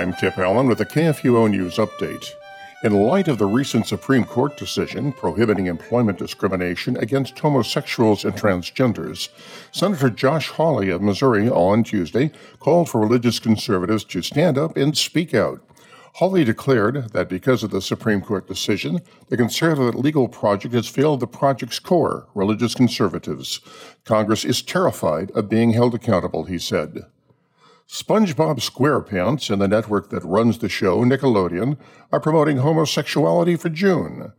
I'm Tip Allen with a KFUO News Update. In light of the recent Supreme Court decision prohibiting employment discrimination against homosexuals and transgenders, Senator Josh Hawley of Missouri on Tuesday called for religious conservatives to stand up and speak out. Hawley declared that because of the Supreme Court decision, the conservative legal project has failed the project's core, religious conservatives. Congress is terrified of being held accountable, he said. SpongeBob SquarePants and the network that runs the show, Nickelodeon, are promoting homosexuality for June,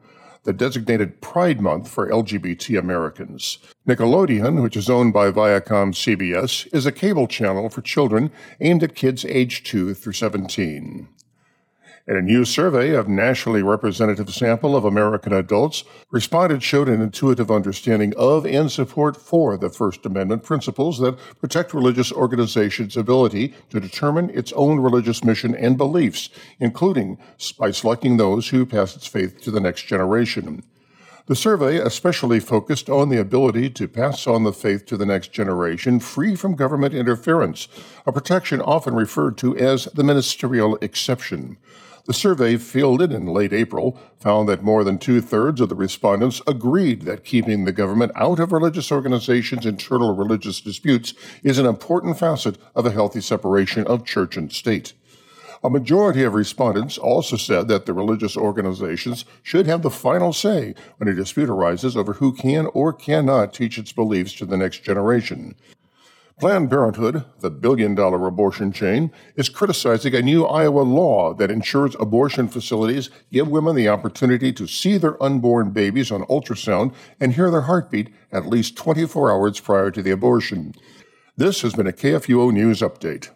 the designated Pride Month for LGBT Americans. Nickelodeon, which is owned by Viacom CBS, is a cable channel for children aimed at kids aged 2 through 17. And a new survey of nationally representative sample of American adults, respondents showed an intuitive understanding of and support for the First Amendment principles that protect religious organizations' ability to determine its own religious mission and beliefs, including by selecting those who pass its faith to the next generation. The survey especially focused on the ability to pass on the faith to the next generation free from government interference, a protection often referred to as the ministerial exception. The survey, fielded in late April, found that more than two thirds of the respondents agreed that keeping the government out of religious organizations' internal religious disputes is an important facet of a healthy separation of church and state. A majority of respondents also said that the religious organizations should have the final say when a dispute arises over who can or cannot teach its beliefs to the next generation. Planned Parenthood, the billion dollar abortion chain, is criticizing a new Iowa law that ensures abortion facilities give women the opportunity to see their unborn babies on ultrasound and hear their heartbeat at least 24 hours prior to the abortion. This has been a KFUO News Update.